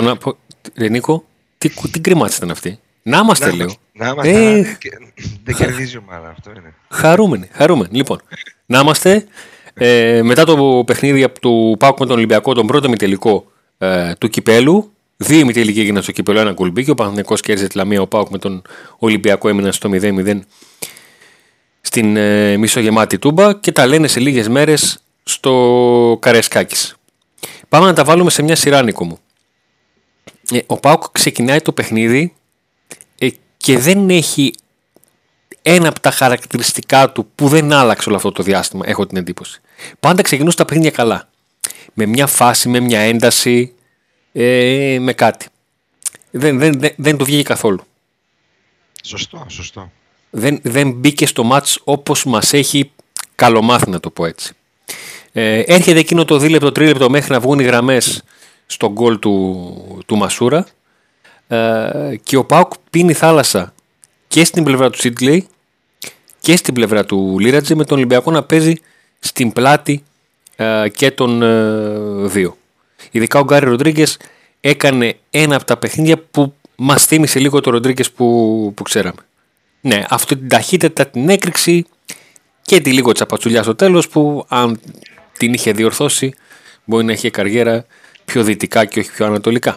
Να είμαστε. Στον. Ρενίκο, τι, τι κρυμάτσα ήταν αυτή. Να είμαστε, Να λέω. είμαστε, να είμαστε, Ε, να- και- Δεν κερδίζει η ομάδα, αυτό είναι. Χαρούμενοι, χαρούμενοι. Λοιπόν, να είμαστε ε, μετά το παιχνίδι από του Πάουκ με τον Ολυμπιακό, τον πρώτο ημιτελικό ε, του κυπέλου. Δύο ημιτελικοί έγιναν στο κυπέλο, ένα κουλμπίκι. Ο Παναθηναϊκός κέρδισε τη Λαμία, ο Πάουκ με τον Ολυμπιακό έμειναν στο 0-0 στην ε, μισογεμάτη τούμπα και τα λένε σε λίγες μέρες στο Καρεσκάκης. Πάμε να τα βάλουμε σε μια σειρά, Νίκο μου. Ε, ο Πάουκ ξεκινάει το παιχνίδι ε, και δεν έχει ένα από τα χαρακτηριστικά του που δεν άλλαξε όλο αυτό το διάστημα, έχω την εντύπωση. Πάντα ξεκινούν τα παιχνίδια καλά. Με μια φάση, με μια ένταση, ε, με κάτι. Δεν, δεν, δεν, δεν του βγήκε καθόλου. Σωστό, σωστό. Δεν, δεν μπήκε στο μάτς όπως μας έχει καλομάθει να το πω έτσι. Ε, έρχεται εκείνο το δίλεπτο, τρίλεπτο μέχρι να βγουν οι γραμμές στο γκολ του, του Μασούρα ε, και ο Πάουκ πίνει θάλασσα και στην πλευρά του Σίτλεϊ και στην πλευρά του Λίρατζε με τον Ολυμπιακό να παίζει στην πλάτη ε, και των ε, δύο. Ειδικά ο Γκάρι Ροντρίγκες έκανε ένα από τα παιχνίδια που μας θύμισε λίγο το Ροντρίγκες που, που ξέραμε. Ναι, αυτή την ταχύτητα, την έκρηξη και τη λίγο τσαπατσουλιά στο τέλος που αν την είχε διορθώσει μπορεί να είχε καριέρα πιο δυτικά και όχι πιο ανατολικά.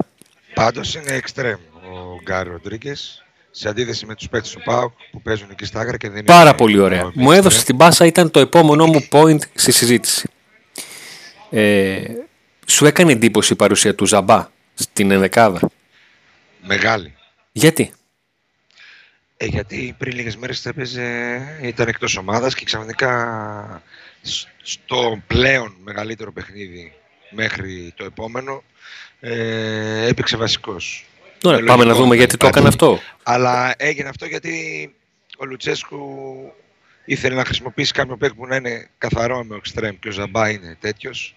Πάντως είναι εξτρέμ ο Γκάρι Ροντρίγκες σε αντίθεση με τους παίκτες του ΠΑΟΚ που παίζουν εκεί στα άκρα και δεν είναι. Πάρα πολύ ωραία. ο Μου έδωσε την πάσα, ήταν το επόμενό μου point στη συζήτηση. Ε, σου έκανε εντύπωση η παρουσία του Ζαμπά στην ενδεκάδα; Μεγάλη. Γιατί; Ε, γιατί πριν λίγες μέρες έπαιζε, ήταν εκτός ομάδας και ξαφνικά σ- στο πλέον μεγαλύτερο παιχνίδι μέχρι το επόμενο ε, έπαιξε βασικός. Ωραία, Ε, πάμε να λογικό, δούμε δεν γιατί το υπάρχει. έκανε αυτό. Αλλά έγινε αυτό γιατί ο Λουτσέσκου ήθελε να χρησιμοποιήσει κάποιο παίκ που να είναι καθαρό με εξτρέμ και ο Ζαμπά είναι τέτοιος.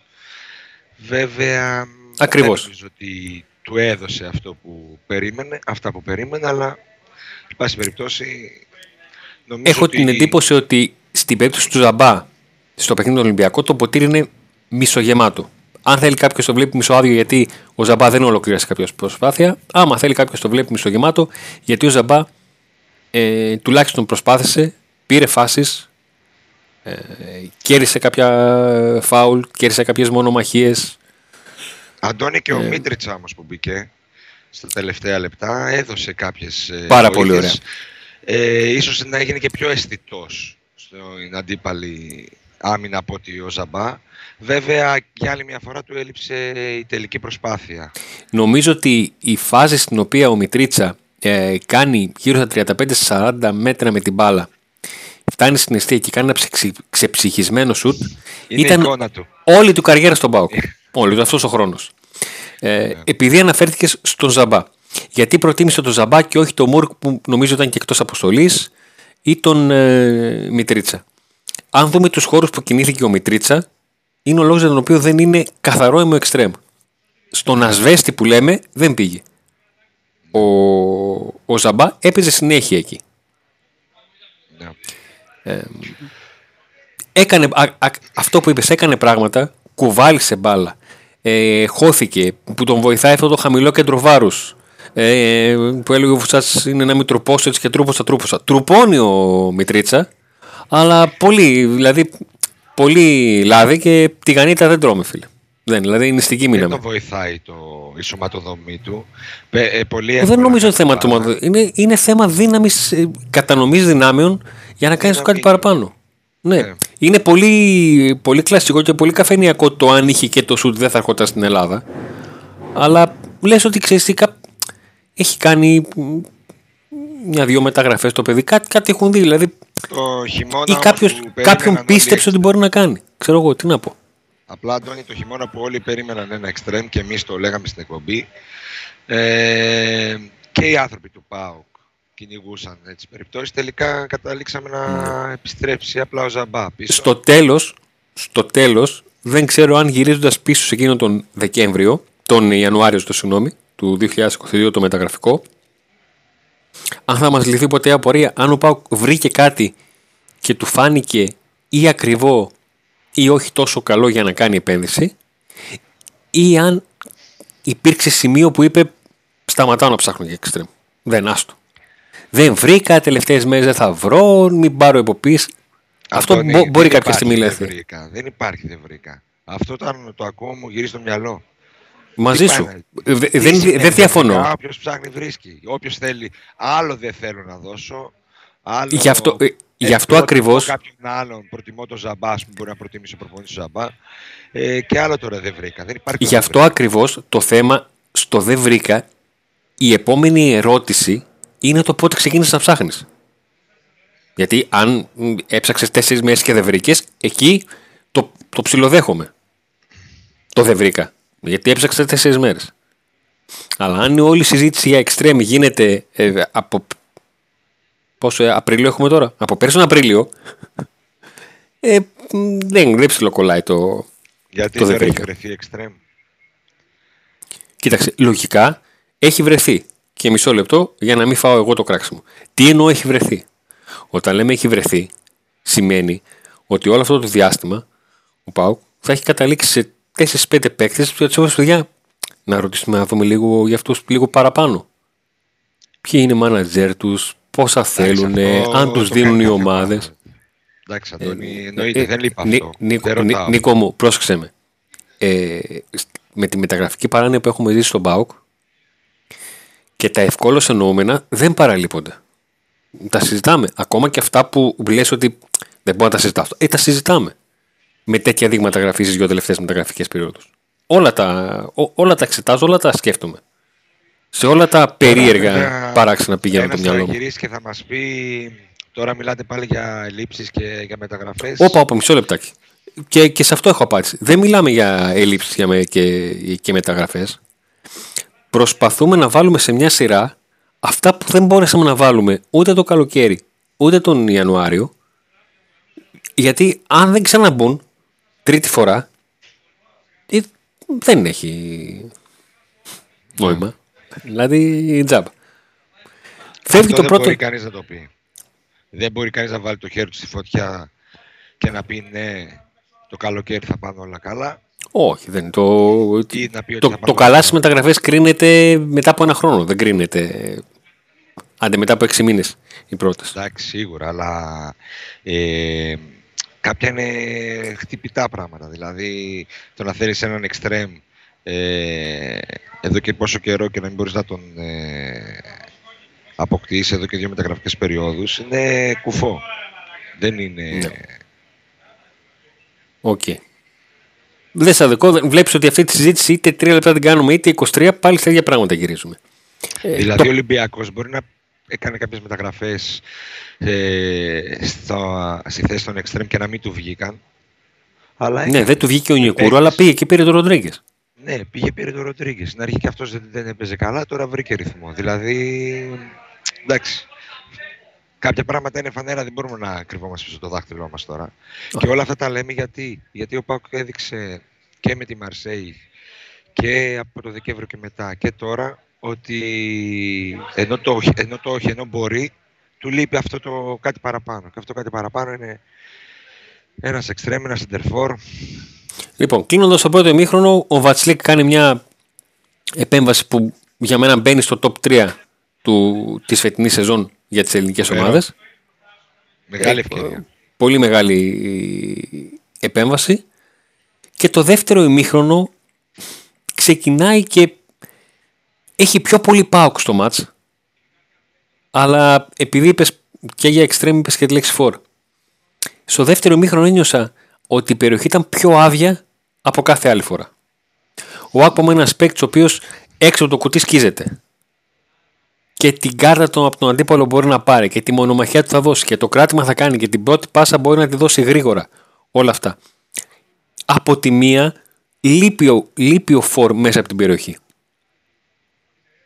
Βέβαια Ακριβώς. δεν νομίζω ότι του έδωσε αυτό που περίμενε, αυτά που περίμενε, αλλά εν πάση περιπτώσει νομίζω Έχω ότι την εντύπωση ότι στην περίπτωση του Ζαμπά στο παιχνίδι του Ολυμπιακού το ποτήρι είναι μισογεμάτο. Αν θέλει κάποιος το βλέπει μισοάδιο γιατί ο Ζαμπά δεν ολοκλήρωσε κάποια προσπάθεια, άμα θέλει κάποιος το βλέπει μισογεμάτο γιατί ο Ζαμπά ε, τουλάχιστον προσπάθησε, πήρε φάσεις, ε, κέρδισε κάποια φάουλ, κέρδισε κάποιες μονομαχίες. Αντώνη και ο Ε. Μίτριτσα όμως που μπήκε στα τελευταία λεπτά έδωσε κάποιες ε, Πάρα πολύ βοήθειες. Ε, ίσως να έγινε και πιο αισθητός στην αντίπαλη άμυνα από ότι ο Ζαμπά. Βέβαια, για άλλη μια φορά του έλειψε η τελική προσπάθεια. Νομίζω ότι η φάση στην οποία ο Μιτρίτσα ε, κάνει γύρω στα 35-40 μέτρα με την μπάλα, φτάνει στην αιστεία και κάνει ένα ψεξι- ξεψυχισμένο σουτ, Είναι ήταν η εικόνα του. όλη του καριέρα στον Πάουκ. Όλη του, αυτός ο χρόνος. Ε, επειδή αναφέρθηκες στον Ζαμπά. Γιατί προτίμησε τον Ζαμπά και όχι τον Μουρκ που νομίζω ήταν και εκτός αποστολής ή τον ε, Μιτρίτσα. Αν δούμε τους χώρους που κινήθηκε ο Μιτρίτσα, είναι ο λόγος για τον οποίο δεν είναι καθαρό αιμο εξτρέμ. Στον Ασβέστη που λέμε δεν πήγε. Ο, ο Ζαμπά έπαιζε συνέχεια εκεί. Ναι. έκανε, α- α- αυτό που είπες έκανε πράγματα, κουβάλισε μπάλα, ε, χώθηκε, που τον βοηθάει αυτό το χαμηλό κέντρο βάρους, ε, που έλεγε ο Βουσάς είναι να μην τρουπώσω έτσι και τρούποσα τρούποσα. Τρουπώνει ο Μητρίτσα, αλλά πολύ, δηλαδή πολύ λάδι και τηγανίτα δεν τρώμε φίλε. Δεν, δηλαδή είναι στην Δεν μήναμε. το βοηθάει το, η σωματοδομή του. Πε- ε, πολύ Δεν εύκολα νομίζω ότι κάνει θέμα μπάλα. του. Είναι, είναι θέμα δύναμης, κατανομής δυνάμεων για να κάνεις το κάτι Δύναμη. παραπάνω. Ναι. Ναι. Είναι πολύ, πολύ κλασικό και πολύ καφενειακό το αν είχε και το σουτ δεν θα ερχόταν στην Ελλάδα. Αλλά λες ότι ξέρεις τι, κα- έχει κάνει μ, μια-δυο μεταγραφές το παιδί. Κάτι, κάτι έχουν δει. Δηλαδή, Το χειμώνα ή όμως κάποιος, που περίμεναν κάποιον όλοι πίστεψε ότι εξτρέμ. μπορεί να κάνει. Ξέρω εγώ, τι να πω. Απλά, Αντώνη, το χειμώνα που όλοι περίμεναν ένα εξτρέμ και εμείς το λέγαμε στην εκπομπή ε, και οι άνθρωποι του ΠΑΟΚ κυνηγούσαν έτσι περιπτώσεις. Τελικά καταλήξαμε να επιστρέψει απλά ο Ζαμπά πίσω. Στο τέλος, στο τέλος, δεν ξέρω αν γυρίζοντας πίσω σε εκείνο τον Δεκέμβριο, τον Ιανουάριο, το συγγνώμη, του 2022 το μεταγραφικό, αν θα μας λυθεί ποτέ η απορία, αν ο Πάουκ βρήκε κάτι και του φάνηκε ή ακριβό ή όχι τόσο καλό για να κάνει επένδυση, ή αν υπήρξε σημείο που είπε σταματάω να ψάχνω για εξτρέμ. Δεν άστο. Δεν βρήκα, τελευταίες μέρες δεν θα βρω, μην πάρω υποποίηση. Αυτό Αντώνη, μπο- μπορεί δεν κάποια υπάρχει, στιγμή να δεν έρθει. βρήκα. Δεν υπάρχει, δεν βρήκα. Αυτό όταν το ακούω μου γυρίζει στο μυαλό. Μαζί Τι σου. πάνε. Ε, δε- Τι Δεν, σημαίνει δεν διαφωνώ. βρήκα, Όποιος ψάχνει βρίσκει. Όποιος θέλει. Άλλο δεν θέλω να δώσω. Άλλο Γι' αυτό, ε, γι' αυτό προτιμώ ακριβώς Κάποιον άλλον προτιμώ το Ζαμπά, που μπορεί να προτιμήσει ο προπονητής του Ζαμπά. Ε, και άλλο τώρα δεν βρήκα. Δεν υπάρχει το Γι' δεν αυτό βρήκα. ακριβώς το θέμα στο δεν βρήκα, η επόμενη ερώτηση είναι το πότε ξεκίνησες να ψάχνεις. Γιατί αν μ, έψαξες τέσσερις μέρες και δεν βρήκες, εκεί το, το ψιλοδέχομαι. Το δεν βρήκα. Γιατί έψαξα τέσσερις μέρες. Αλλά αν όλη η συζήτηση για extreme γίνεται ε, από. Πόσο ε, Απρίλιο έχουμε τώρα; Από πέρσι τον Απρίλιο. Ε, μ, δεν, δεν ψιλοκολλάει το, Γιατί το δεν δεν έχει βρήκα. βρεθεί εξτρέμ. Κοίταξε, λογικά έχει βρεθεί. Και μισό λεπτό για να μην φάω εγώ το κράξιμο. Τι εννοώ έχει βρεθεί; Όταν λέμε έχει βρεθεί, σημαίνει ότι όλο αυτό το διάστημα ο Πάουκ θα έχει καταλήξει σε 4-5 παίκτε που έτσι όπως παιδιά να ρωτήσουμε να δούμε λίγο για αυτούς λίγο παραπάνω. Ποιοι είναι οι μάνατζέρ τους, πόσα θέλουν, αυτό αν τους το δίνουν κάνει οι κάθε ομάδες. ομάδα. Εντάξει, Αντώνη, εννοείται, δεν λείπει Ε, Νί- αυτό. Νίκο, δεν Νί- ρωτάω. Νίκο μου, πρόσεξε με. Ε, σ- με τη μεταγραφική παράνοια που έχουμε ζήσει στον ΠΑΟΚ και τα ευκόλως εννοούμενα δεν παραλείπονται. Τα συζητάμε. Ακόμα και αυτά που λες ότι δεν μπορώ να τα συζητάω. αυτό. Ε, τα συζητάμε. Με τέτοια δείγματα γραφής στι δύο τελευταίες μεταγραφικές περιόδους. Όλα τα, ό- όλα τα εξετάζω, όλα τα σκέφτομαι. Σε όλα τα περίεργα βέβαια, παράξενα πηγαίνω το Ένας μυαλό θα μου. γυρίσει και θα μας πει τώρα μιλάτε πάλι για ελλείψεις και για μεταγραφές. Όπα, όπα, μισό λεπτάκι. Και, και σε αυτό έχω απάντηση. Δεν μιλάμε για ελλείψεις για με, και, και μεταγραφές. Προσπαθούμε να βάλουμε σε μια σειρά αυτά που δεν μπόρεσαμε να βάλουμε ούτε το καλοκαίρι, ούτε τον Ιανουάριο. Γιατί αν δεν ξαναμπούν τρίτη φορά, ε, δεν έχει νόημα. Δηλαδή, τζάμπα. Φεύγει Αυτό το δεν πρώτο. μπορεί κανείς να το πει. Δεν μπορεί κανείς να βάλει το χέρι του στη φωτιά και να πει ναι, το καλοκαίρι θα πάνε όλα καλά. Όχι, δεν είναι το. Ή να πει ότι Το, θα το πάμε καλά καλά. στις μεταγραφές κρίνεται μετά από ένα χρόνο. Δεν κρίνεται. Άντε μετά από έξι μήνες η πρόταση. Εντάξει, σίγουρα, αλλά ε, κάποια είναι χτυπητά πράγματα. Δηλαδή, το να θέλεις έναν εξτρέμ ε, εδώ και πόσο καιρό και να μην μπορείς να τον ε, αποκτήσεις εδώ και δύο μεταγραφικές περιόδους είναι κουφό. Δεν είναι... Ναι. Οκ. Δεν σε αδικώ, βλέπεις ότι αυτή τη συζήτηση είτε τρία λεπτά την κάνουμε είτε 23, πάλι στα ίδια πράγματα γυρίζουμε. Ε, δηλαδή, το- ο Ολυμπιακός μπορεί να έκανε κάποιες μεταγραφές ε, στο, στη θέση των εξτρέμ και να μην του βγήκαν. Αλλά ναι, έκανε. δεν του βγήκε ο Νικούρο, παίκτης. αλλά πήγε και πήρε τον Ροντρίγκες. Ναι, πήγε πήρε τον Ροντρίγκες. Στην αρχή και αυτός δεν, δεν έπαιζε καλά, τώρα βρήκε ρυθμό. Δηλαδή. Εντάξει. Κάποια πράγματα είναι φανέρα, δεν μπορούμε να κρυβόμαστε πίσω το δάχτυλό μας τώρα. Και όλα αυτά τα λέμε γιατί. Γιατί ο Πάκο έδειξε και με τη Μαρσέη και από το Δεκέμβριο και μετά και τώρα ότι ενώ το, όχι- ενώ το όχι, ενώ μπορεί, του λείπει αυτό το κάτι παραπάνω. Και αυτό κάτι παραπάνω είναι ένας εξτρέμ, ένα σεντερφόρ. Λοιπόν, κλείνοντας το πρώτο ημίχρονο, ο Βατσλίκ κάνει μια επέμβαση που για μένα μπαίνει στο top 3 του, της φετινής σεζόν για τις ελληνικές Φοβερό. ομάδες. Μεγάλη Ε, ευκαιρία. Πολύ μεγάλη επέμβαση. Και το δεύτερο ημίχρονο ξεκινάει και έχει πιο πολύ πάοκ στο μάτς. Αλλά επειδή είπες και για extreme είπες και τη λέξη for. Στο δεύτερο ημίχρονο ένιωσα ότι η περιοχή ήταν πιο άδεια από κάθε άλλη φορά. Ο Άκπομ είναι ένας παίκτης ο οποίος έξω από το κουτί σκίζεται και την κάρτα του από τον αντίπαλο μπορεί να πάρει και τη μονομαχία του θα δώσει και το κράτημα θα κάνει και την πρώτη πάσα μπορεί να τη δώσει γρήγορα. Όλα αυτά. Από τη μία λείπει ο, λείπει ο φορ μέσα από την περιοχή.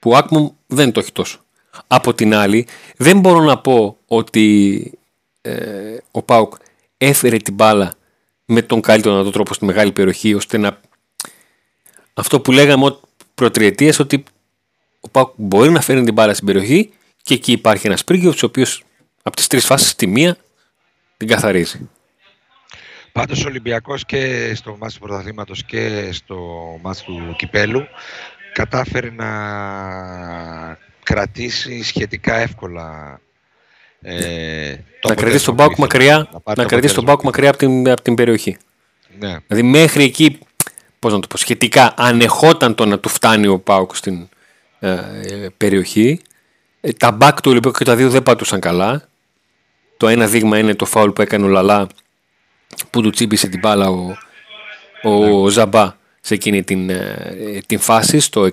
Που ο Άκμομ δεν το έχει τόσο. Από την άλλη δεν μπορώ να πω ότι ε, ο Πάουκ έφερε την μπάλα με τον καλύτερο δυνατό τρόπο στη μεγάλη περιοχή ώστε να αυτό που λέγαμε προτριετίες ότι ο Πάουκ μπορεί να φέρνει την μπάλα στην περιοχή και εκεί υπάρχει ένας πρίγκιο ο οποίος από τις τρεις φάσεις τη μία την καθαρίζει. Πάντως ο Ολυμπιακός και στο μάτς του πρωταθλήματος και στο μάτς του Κυπέλου κατάφερε να κρατήσει σχετικά εύκολα ε, το να κρατήσει τον Πάουκ μακριά, να κρατήσει τον μακριά από την, από την περιοχή. Ναι. Δηλαδή μέχρι εκεί, πώς να το πω, σχετικά ανεχόταν το να του φτάνει ο Πάουκ στην ε, περιοχή. Ε, τα μπακ του Ολυμπιακού και τα δύο δεν πατούσαν καλά. Το ένα δείγμα είναι το φάουλ που έκανε ο Λαλά που του τσίπησε την μπάλα ο, ο ναι. Ζαμπά σε εκείνη την, ε, την φάση στο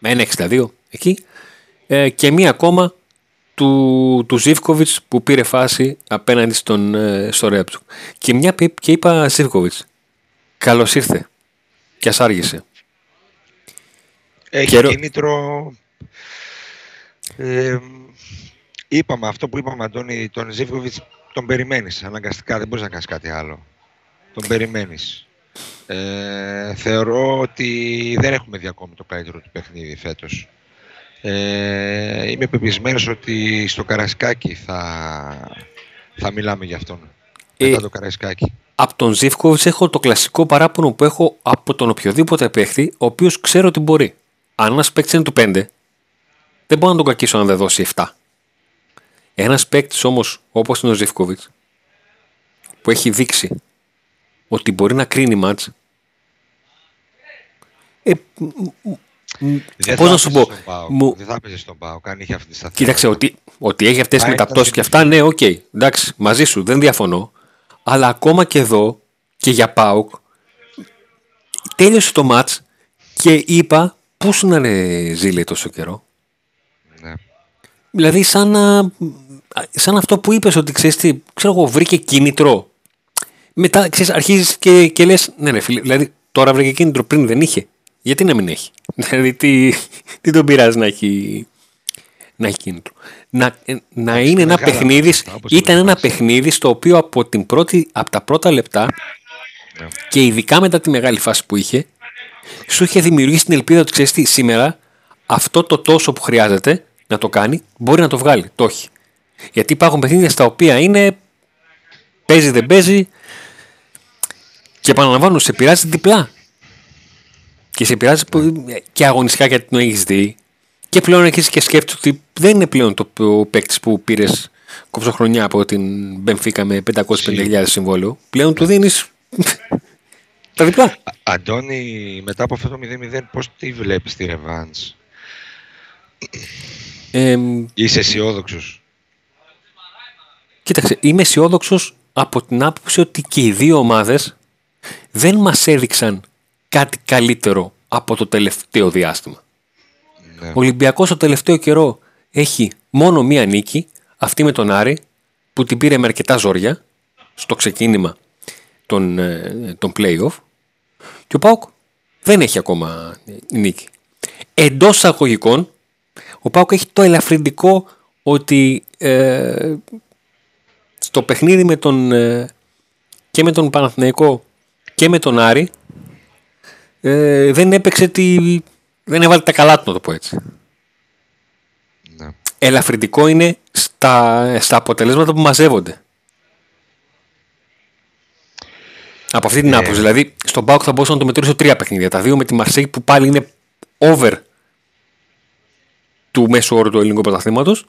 61-62 εκεί ε, και μία ακόμα του, του Ζήφκοβιτς που πήρε φάση απέναντι στον, ε, στο Ρέψου. Και μια και είπα Ζήφκοβιτς, καλώς ήρθε και ας άργησε. Έχει και... κίνητρο... Ε, είπαμε αυτό που είπαμε Αντώνη, τον Ζήφκοβιτς τον περιμένεις αναγκαστικά, δεν μπορείς να κάνεις κάτι άλλο. Τον περιμένεις. Ε, θεωρώ ότι δεν έχουμε δει ακόμη το καλύτερο του παιχνίδι φέτος. Ε, είμαι πεπισμένος ότι στο Καρασκάκι θα, θα μιλάμε για αυτόν. Ε, μετά το Καραϊσκάκη. Από τον Ζίβκοβιτς έχω το κλασικό παράπονο που έχω από τον οποιοδήποτε παίχτη, ο οποίος ξέρω ότι μπορεί. Αν ένας παίκτης είναι του 5, δεν μπορώ να τον κακίσω αν δεν δώσει 7. Ένας παίκτης όμως όπως είναι ο Ζίβκοβιτς, που έχει δείξει ότι μπορεί να κρίνει ματς, ε, Πώς να σου πω. Μου... Δεν θα έπαιζε στον ΠΑΟΚ, αν είχε αυτή τη σταθερότητα. Κοίταξε, ότι, ότι έχει αυτές τις μεταπτώσεις και αυτά, ναι, OK. Okay, εντάξει, μαζί σου, δεν διαφωνώ. Αλλά ακόμα και εδώ και για Πάουκ, τέλειωσε το ματ και είπα πού σου να είναι ζήλε τόσο καιρό; Ναι. Δηλαδή, σαν, να, σαν αυτό που είπες ότι ξέρεις τι, ξέρω εγώ, βρήκε κίνητρο. Μετά, ξέρεις, αρχίζεις και, και λες, ναι ρε φίλε, δηλαδή τώρα βρήκε κίνητρο, πριν δεν είχε. Γιατί να μην έχει; Δηλαδή, τι, τι τον πειράζει να έχει, να έχει κίνητρο. Να, ε, να είναι ένα παιχνίδι, ήταν ένα παιχνίδι στο οποίο από, την πρώτη, από τα πρώτα λεπτά ναι. και ειδικά μετά τη μεγάλη φάση που είχε, σου είχε δημιουργήσει την ελπίδα ότι ξέρεις τι, σήμερα αυτό το τόσο που χρειάζεται να το κάνει μπορεί να το βγάλει. Το έχει. Γιατί υπάρχουν παιχνίδια στα οποία είναι παίζει δεν παίζει και επαναλαμβάνω σε πειράζει διπλά. Και σε πειράζει και αγωνιστικά γιατί το έχεις δει. Και πλέον αρχίζει και σκέφτεσαι ότι δεν είναι πλέον το παίκτης που πήρες κόψω από την Μπενφίκα με 550.000 συμβόλαιο. Πλέον του δίνεις τα διπλά. Αντώνη, μετά από αυτό το 0-0, πώς τη βλέπεις τη ρεβάν. Ε, Είσαι αισιόδοξος. Κοίταξε, είμαι αισιόδοξος από την άποψη ότι και οι δύο ομάδες δεν μας έδειξαν κάτι καλύτερο από το τελευταίο διάστημα. Ναι. Ο Ολυμπιακός το τελευταίο καιρό έχει μόνο μία νίκη, αυτή με τον Άρη, που την πήρε με αρκετά ζόρια στο ξεκίνημα των, ε, των play-off και ο Πάουκ δεν έχει ακόμα νίκη. Εντός αγωγικών, ο Πάουκ έχει το ελαφρυντικό ότι ε, στο παιχνίδι με τον, ε, και με τον Παναθηναϊκό και με τον Άρη ε, δεν έπαιξε τη... δεν έβαλε τα καλά του να το πω έτσι. Ναι. Ελαφρυντικό είναι στα, στα αποτελέσματα που μαζεύονται. Από αυτή την ε... άποψη. Δηλαδή, στον Πάουκ θα μπορούσα να το μετρήσω τρία παιχνίδια. Τα δύο με τη Μαρσέη που πάλι είναι over του μέσου όρου του ελληνικού πρωταθλήματος.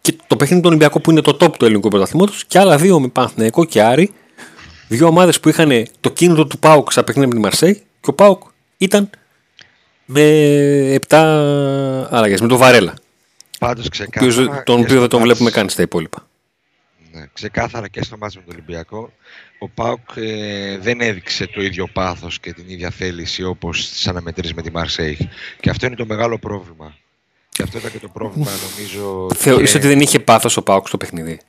Και το παιχνίδι του Ολυμπιακού που είναι το top του ελληνικού πρωταθλήματος. Και άλλα δύο με Παναθηναϊκό και Άρη δύο ομάδες που είχαν το κίνητο του Πάουκ στα παιχνίδια με τη Μαρσέη και ο Πάουκ ήταν με 7 άλλαγε, με τον Βαρέλα. Πάντως ξεκάθαρα. Τον οποίο δεν τον βλέπουμε καν στα υπόλοιπα. Ναι, ξεκάθαρα και στο μάτι με τον Ολυμπιακό. Ο Πάουκ ε, δεν έδειξε το ίδιο πάθος και την ίδια θέληση όπως στι αναμετρήσεις με τη Μαρσέη. Και αυτό είναι το μεγάλο πρόβλημα. Και αυτό ήταν και το πρόβλημα, νομίζω. Θεωρείς και... ότι δεν είχε πάθος ο Πάουκ στο παιχνίδι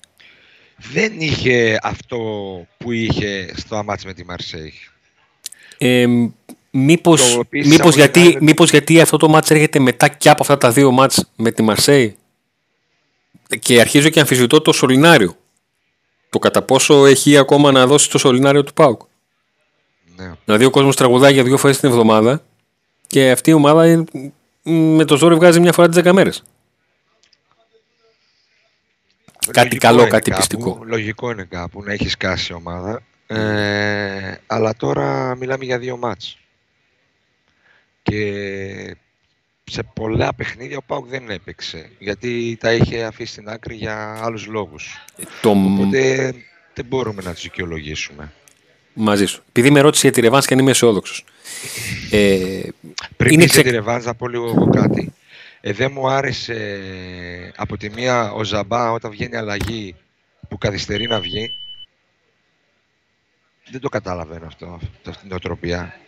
δεν είχε αυτό που είχε στο αμάτς με τη Μαρσέη. Ε, μήπως, μήπως, γιατί, μήπως γιατί αυτό το μάτς έρχεται μετά και από αυτά τα δύο μάτς με τη Μαρσέη; Και αρχίζω και αμφισβητώ το σωληνάριο. Το κατά πόσο έχει ακόμα να δώσει το σωληνάριο του ΠΑΟΚ. Ναι. Δηλαδή ο κόσμος τραγουδάει για δύο φορές την εβδομάδα και αυτή η ομάδα με το ζόρι βγάζει μια φορά τις 10 μέρες. Κάτι καλό, κάτι πιστικό. Λογικό είναι κάπου να έχεις κάσει ομάδα. Ε, αλλά τώρα μιλάμε για δύο μάτς. Και σε πολλά παιχνίδια ο Πάουκ δεν έπαιξε. Γιατί τα είχε αφήσει στην άκρη για άλλους λόγους. Το... Οπότε δεν μπορούμε να τους δικαιολογήσουμε. Μαζί σου. Επειδή με ρώτησες για τη Ρεβάνς και αν είμαι αισιόδοξος. Ε, Πριν είναι ξε... τη Ρεβάνς να πω λίγο κάτι. Ε, δεν μου άρεσε από τη μία ο Ζαμπά όταν βγαίνει αλλαγή που καθυστερεί να βγει. Δεν το καταλαβαίνω αυτό, αυτή την οτροπία.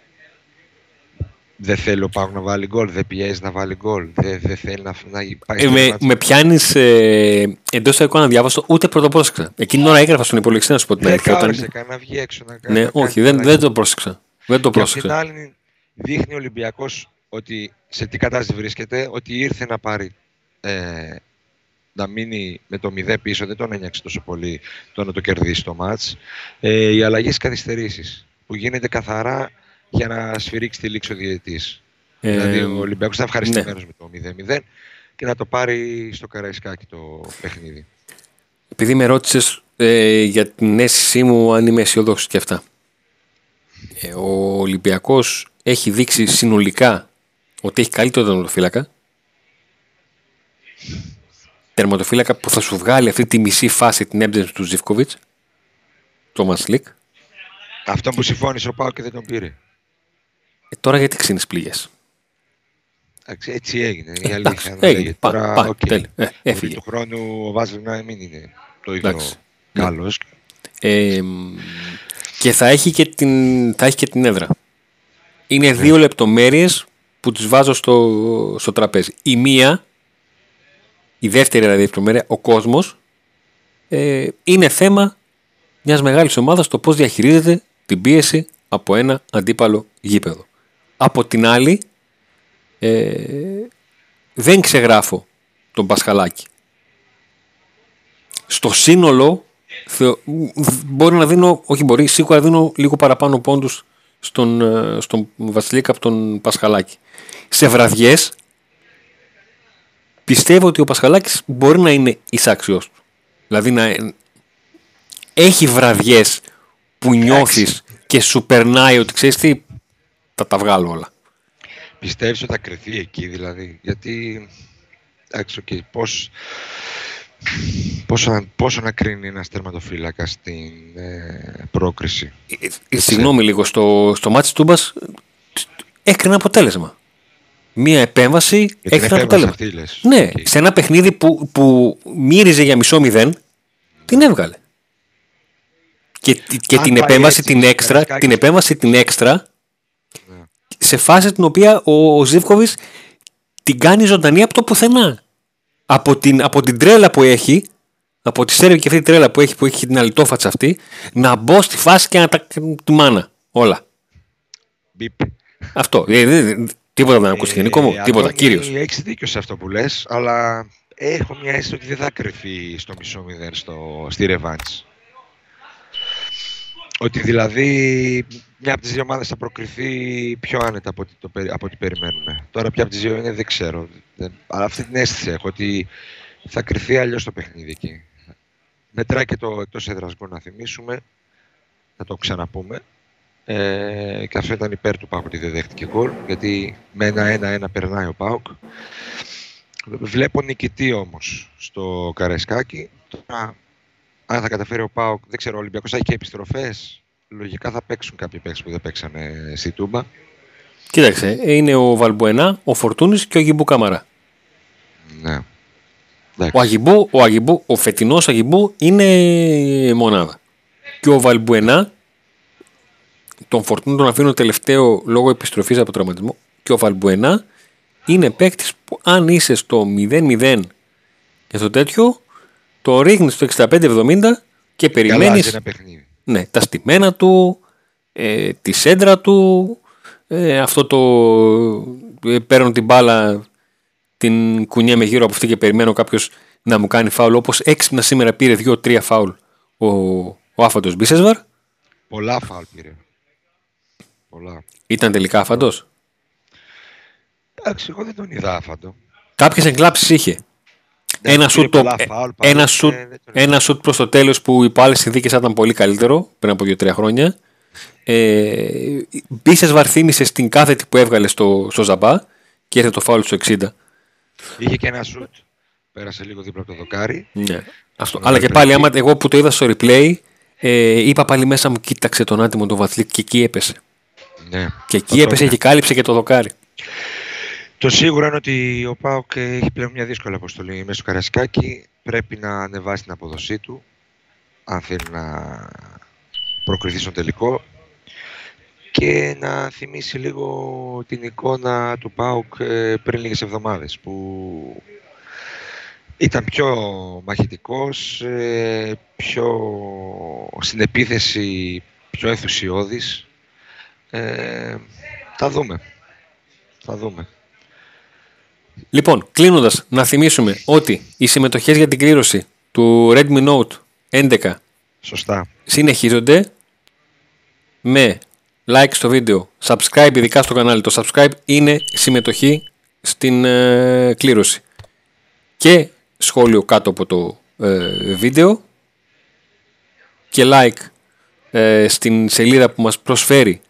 Δεν θέλει ο Πάουκ να βάλει γκολ, δεν πιέζει να βάλει γκολ, δεν, δεν θέλει να, να πάει ε, με, με πιάνεις ε, εντός εικόνας να διάβασω, ούτε πρώτο πρόσεξα. Εκείνη την ώρα έγραφα στον υπολογιστή να σου πω την αλήθεια. Δεν όταν... να βγει έξω. Να, ναι, να όχι, δεν, δεν το πρόσεξα. Δεν το πρόσεξα. Και απ' την άλλη δείχνει ο Ολυμπιακός ότι σε τι κατάσταση βρίσκεται, ότι ήρθε να πάρει ε, να μείνει με το 0 πίσω, δεν τον ένιωξε τόσο πολύ το να το κερδίσει το μάτς. Ε, οι αλλαγές καθυστερήσεις που γίνεται καθαρά για να σφυρίξει τη λήξη ο διαιτητής. Ε, δηλαδή ο Ολυμπιακός θα ευχαριστημένος ναι. με το 0-0 και να το πάρει στο Καραϊσκάκι το παιχνίδι. Επειδή με ρώτησες ε, για την αίσθησή μου αν είμαι αισιόδοξος και αυτά. Ε, ο Ολυμπιακός έχει δείξει συνολικά ότι έχει καλύτερο τερματοφύλακα. Τερματοφύλακα που θα σου βγάλει αυτή τη μισή φάση την έμπνευση του Ζιβκοβιτ. Το Μασλίκ. Αυτό που συμφώνησε ο Πάο και δεν τον πήρε. Ε, τώρα γιατί ξύνεις πληγές; Έτσι έγινε. Η αλήθεια. έγινε. Πά, τώρα, πά, okay. ε, έφυγε. Του χρόνου ο Βάζελ να μην είναι το ίδιο καλός. Ε, και θα έχει και την, θα έχει και την έδρα. Είναι δύο λεπτομέρειες που τις βάζω στο, στο τραπέζι. Η μία, η δεύτερη δηλαδή λεπτομέρεια, ο κόσμος, ε, είναι θέμα μιας μεγάλης ομάδας το πώς διαχειρίζεται την πίεση από ένα αντίπαλο γήπεδο. Από την άλλη, ε, δεν ξεγράφω τον Πασχαλάκη. Στο σύνολο μπορεί να δίνω, όχι μπορεί, σίγουρα δίνω λίγο παραπάνω πόντους στον, ε, στον Βασιλίκα από τον Πασχαλάκη. Σε βραδιές πιστεύω ότι ο Πασχαλάκης μπορεί να είναι εισάξιος του. Δηλαδή να έχει βραδιές που νιώθεις και σου περνάει ότι ξέρεις τι, θα τα βγάλω όλα. Πιστεύεις ότι θα κρυθεί εκεί δηλαδή, γιατί εντάξει, okay, πώς, Πόσο, πόσο να κρίνει ένας τερματοφύλακας στην ε, πρόκριση; Ε, ε, συγγνώμη λίγο, στο, στο μάτι Τούμπας έκρινε αποτέλεσμα. Μία επέμβαση έκρινε αποτέλεσμα. ναι, σε ένα παιχνίδι που, που μύριζε για μισό μηδέν, την έβγαλε. Και, και την, επέμβαση, την, έξτρα, την επέμβαση την έξτρα σε φάση την οποία ο, ο την κάνει ζωντανή από το πουθενά από την, από την τρέλα που έχει, από τη σέρβη και αυτή την τρέλα που έχει, που έχει την αλυτόφατσα αυτή, να μπω στη φάση και να τα του μάνα. Όλα. Αυτό. Ε, τίποτα δεν ακούσει γενικό μου. Ε, τίποτα. Κύριος. Έχεις δίκιο σε αυτό που λες, αλλά έχω μια αίσθηση ότι δεν θα κρυφεί στο μισό μηδέν στο, στη ρεβάντς. Ότι δηλαδή μια από τις δύο ομάδες θα προκριθεί πιο άνετα από ό,τι, το, από ό,τι περιμένουμε. Τώρα, ποια από τις δύο είναι, δεν ξέρω. Δεν, αλλά αυτή την αίσθηση έχω ότι θα κρυθεί αλλιώς το παιχνίδι εκεί. Μετράει και το εκτός έδρας να θυμίσουμε. Θα το ξαναπούμε. Ε, και αυτό ήταν υπέρ του Πάουκ ότι δεν δέχτηκε γκολ. Γιατί με ένα-ένα-ένα περνάει ο Πάουκ. Βλέπω νικητή όμως στο Καρεσκάκι. Τώρα, αν θα καταφέρει ο Πάουκ, δεν ξέρω, ο Ολυμπιακός θα έχει και επιστροφές λογικά θα παίξουν κάποιοι παίκτες που δεν παίξανε στη Τούμπα. Κοίταξε, είναι ο Βαλμπουενά, ο Φορτούνης και ο Αγιμπού Κάμαρα. Ναι. Ο Αγιμπού, ο, Αγιμπού, ο φετινός Αγιμπού είναι μονάδα. Και ο Βαλμπουενά, τον Φορτούνη τον αφήνω τελευταίο λόγω επιστροφής από τραυματισμό, και ο Βαλμπουενά είναι παίκτης που αν είσαι στο 0-0 και στο τέτοιο, το ρίχνεις στο 65-70 και περιμένεις. ένα παιχνίδι. Ναι, τα στημένα του, ε, τη σέντρα του, ε, αυτό το ε, παίρνω την μπάλα, την κουνιέμαι γύρω από αυτή και περιμένω κάποιος να μου κάνει φάουλ. Όπως έξυπνα σήμερα πήρε δύο-τρία φάουλ ο, ο άφαντο Μπίσεσβαρ. Πολλά φάουλ πήρε. Πολλά. Ήταν τελικά άφαντος; Εντάξει, εγώ δεν τον είδα άφαντο. Κάποιες εγκλάψεις είχε. Ναι, ένα πήρε σουτ, το, πολλά φάουλ, παρόλο ένα που σουτ, δεν- δεν το- ένα σουτ προς το τέλος που υπό άλλες συνθήκες θα ήταν πολύ καλύτερο πριν από 2-3 χρόνια. Ε, μπίσες βαρθίμησε στην κάθετη που έβγαλε στο, στο Ζαμπά και έρθε το φάουλ στο 60. Είχε και ένα σουτ. Πέρασε λίγο δίπλα από το δοκάρι. Ναι. Αυτό. Ναι, Αλλά και πρέπει. πάλι, άμα εγώ που το είδα στο replay, ε, είπα πάλι μέσα μου, κοίταξε τον άτιμο τον Βαθλίκ και εκεί έπεσε. Ναι. Και εκεί Αυτό έπεσε είναι. και κάλυψε και το δοκάρι. Το σίγουρο είναι ότι ο Πάοκ έχει πλέον μια δύσκολη αποστολή μέσα στο Καρασκάκι. Πρέπει να ανεβάσει την αποδοσή του, αν θέλει να προκριθεί στο τελικό και να θυμίσει λίγο την εικόνα του ΠΑΟΚ ε, πριν λίγες εβδομάδες που ήταν πιο μαχητικός, ε, πιο στην επίθεση πιο ενθουσιώδης. Ε, θα δούμε. Θα δούμε. Λοιπόν, κλείνοντας, να θυμίσουμε ότι οι συμμετοχές για την κλήρωση του Redmi Note 11 Σωστά. συνεχίζονται με like στο βίντεο, subscribe ειδικά στο κανάλι. Το subscribe είναι συμμετοχή στην ε, κλήρωση. Και σχόλιο κάτω από το ε, βίντεο και like ε, στην σελίδα που μας προσφέρει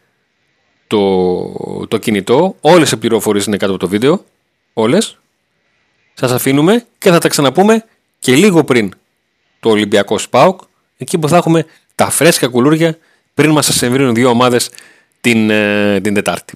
το, το κινητό. Όλες οι πληροφορίες είναι κάτω από το βίντεο. Όλες. Σας αφήνουμε και θα τα ξαναπούμε και λίγο πριν το Ολυμπιακό ΣΠΑΟΚ εκεί που θα έχουμε τα φρέσκα κουλούρια πριν μας εμβρύνουν δύο ομάδες την, ε, την Τετάρτη.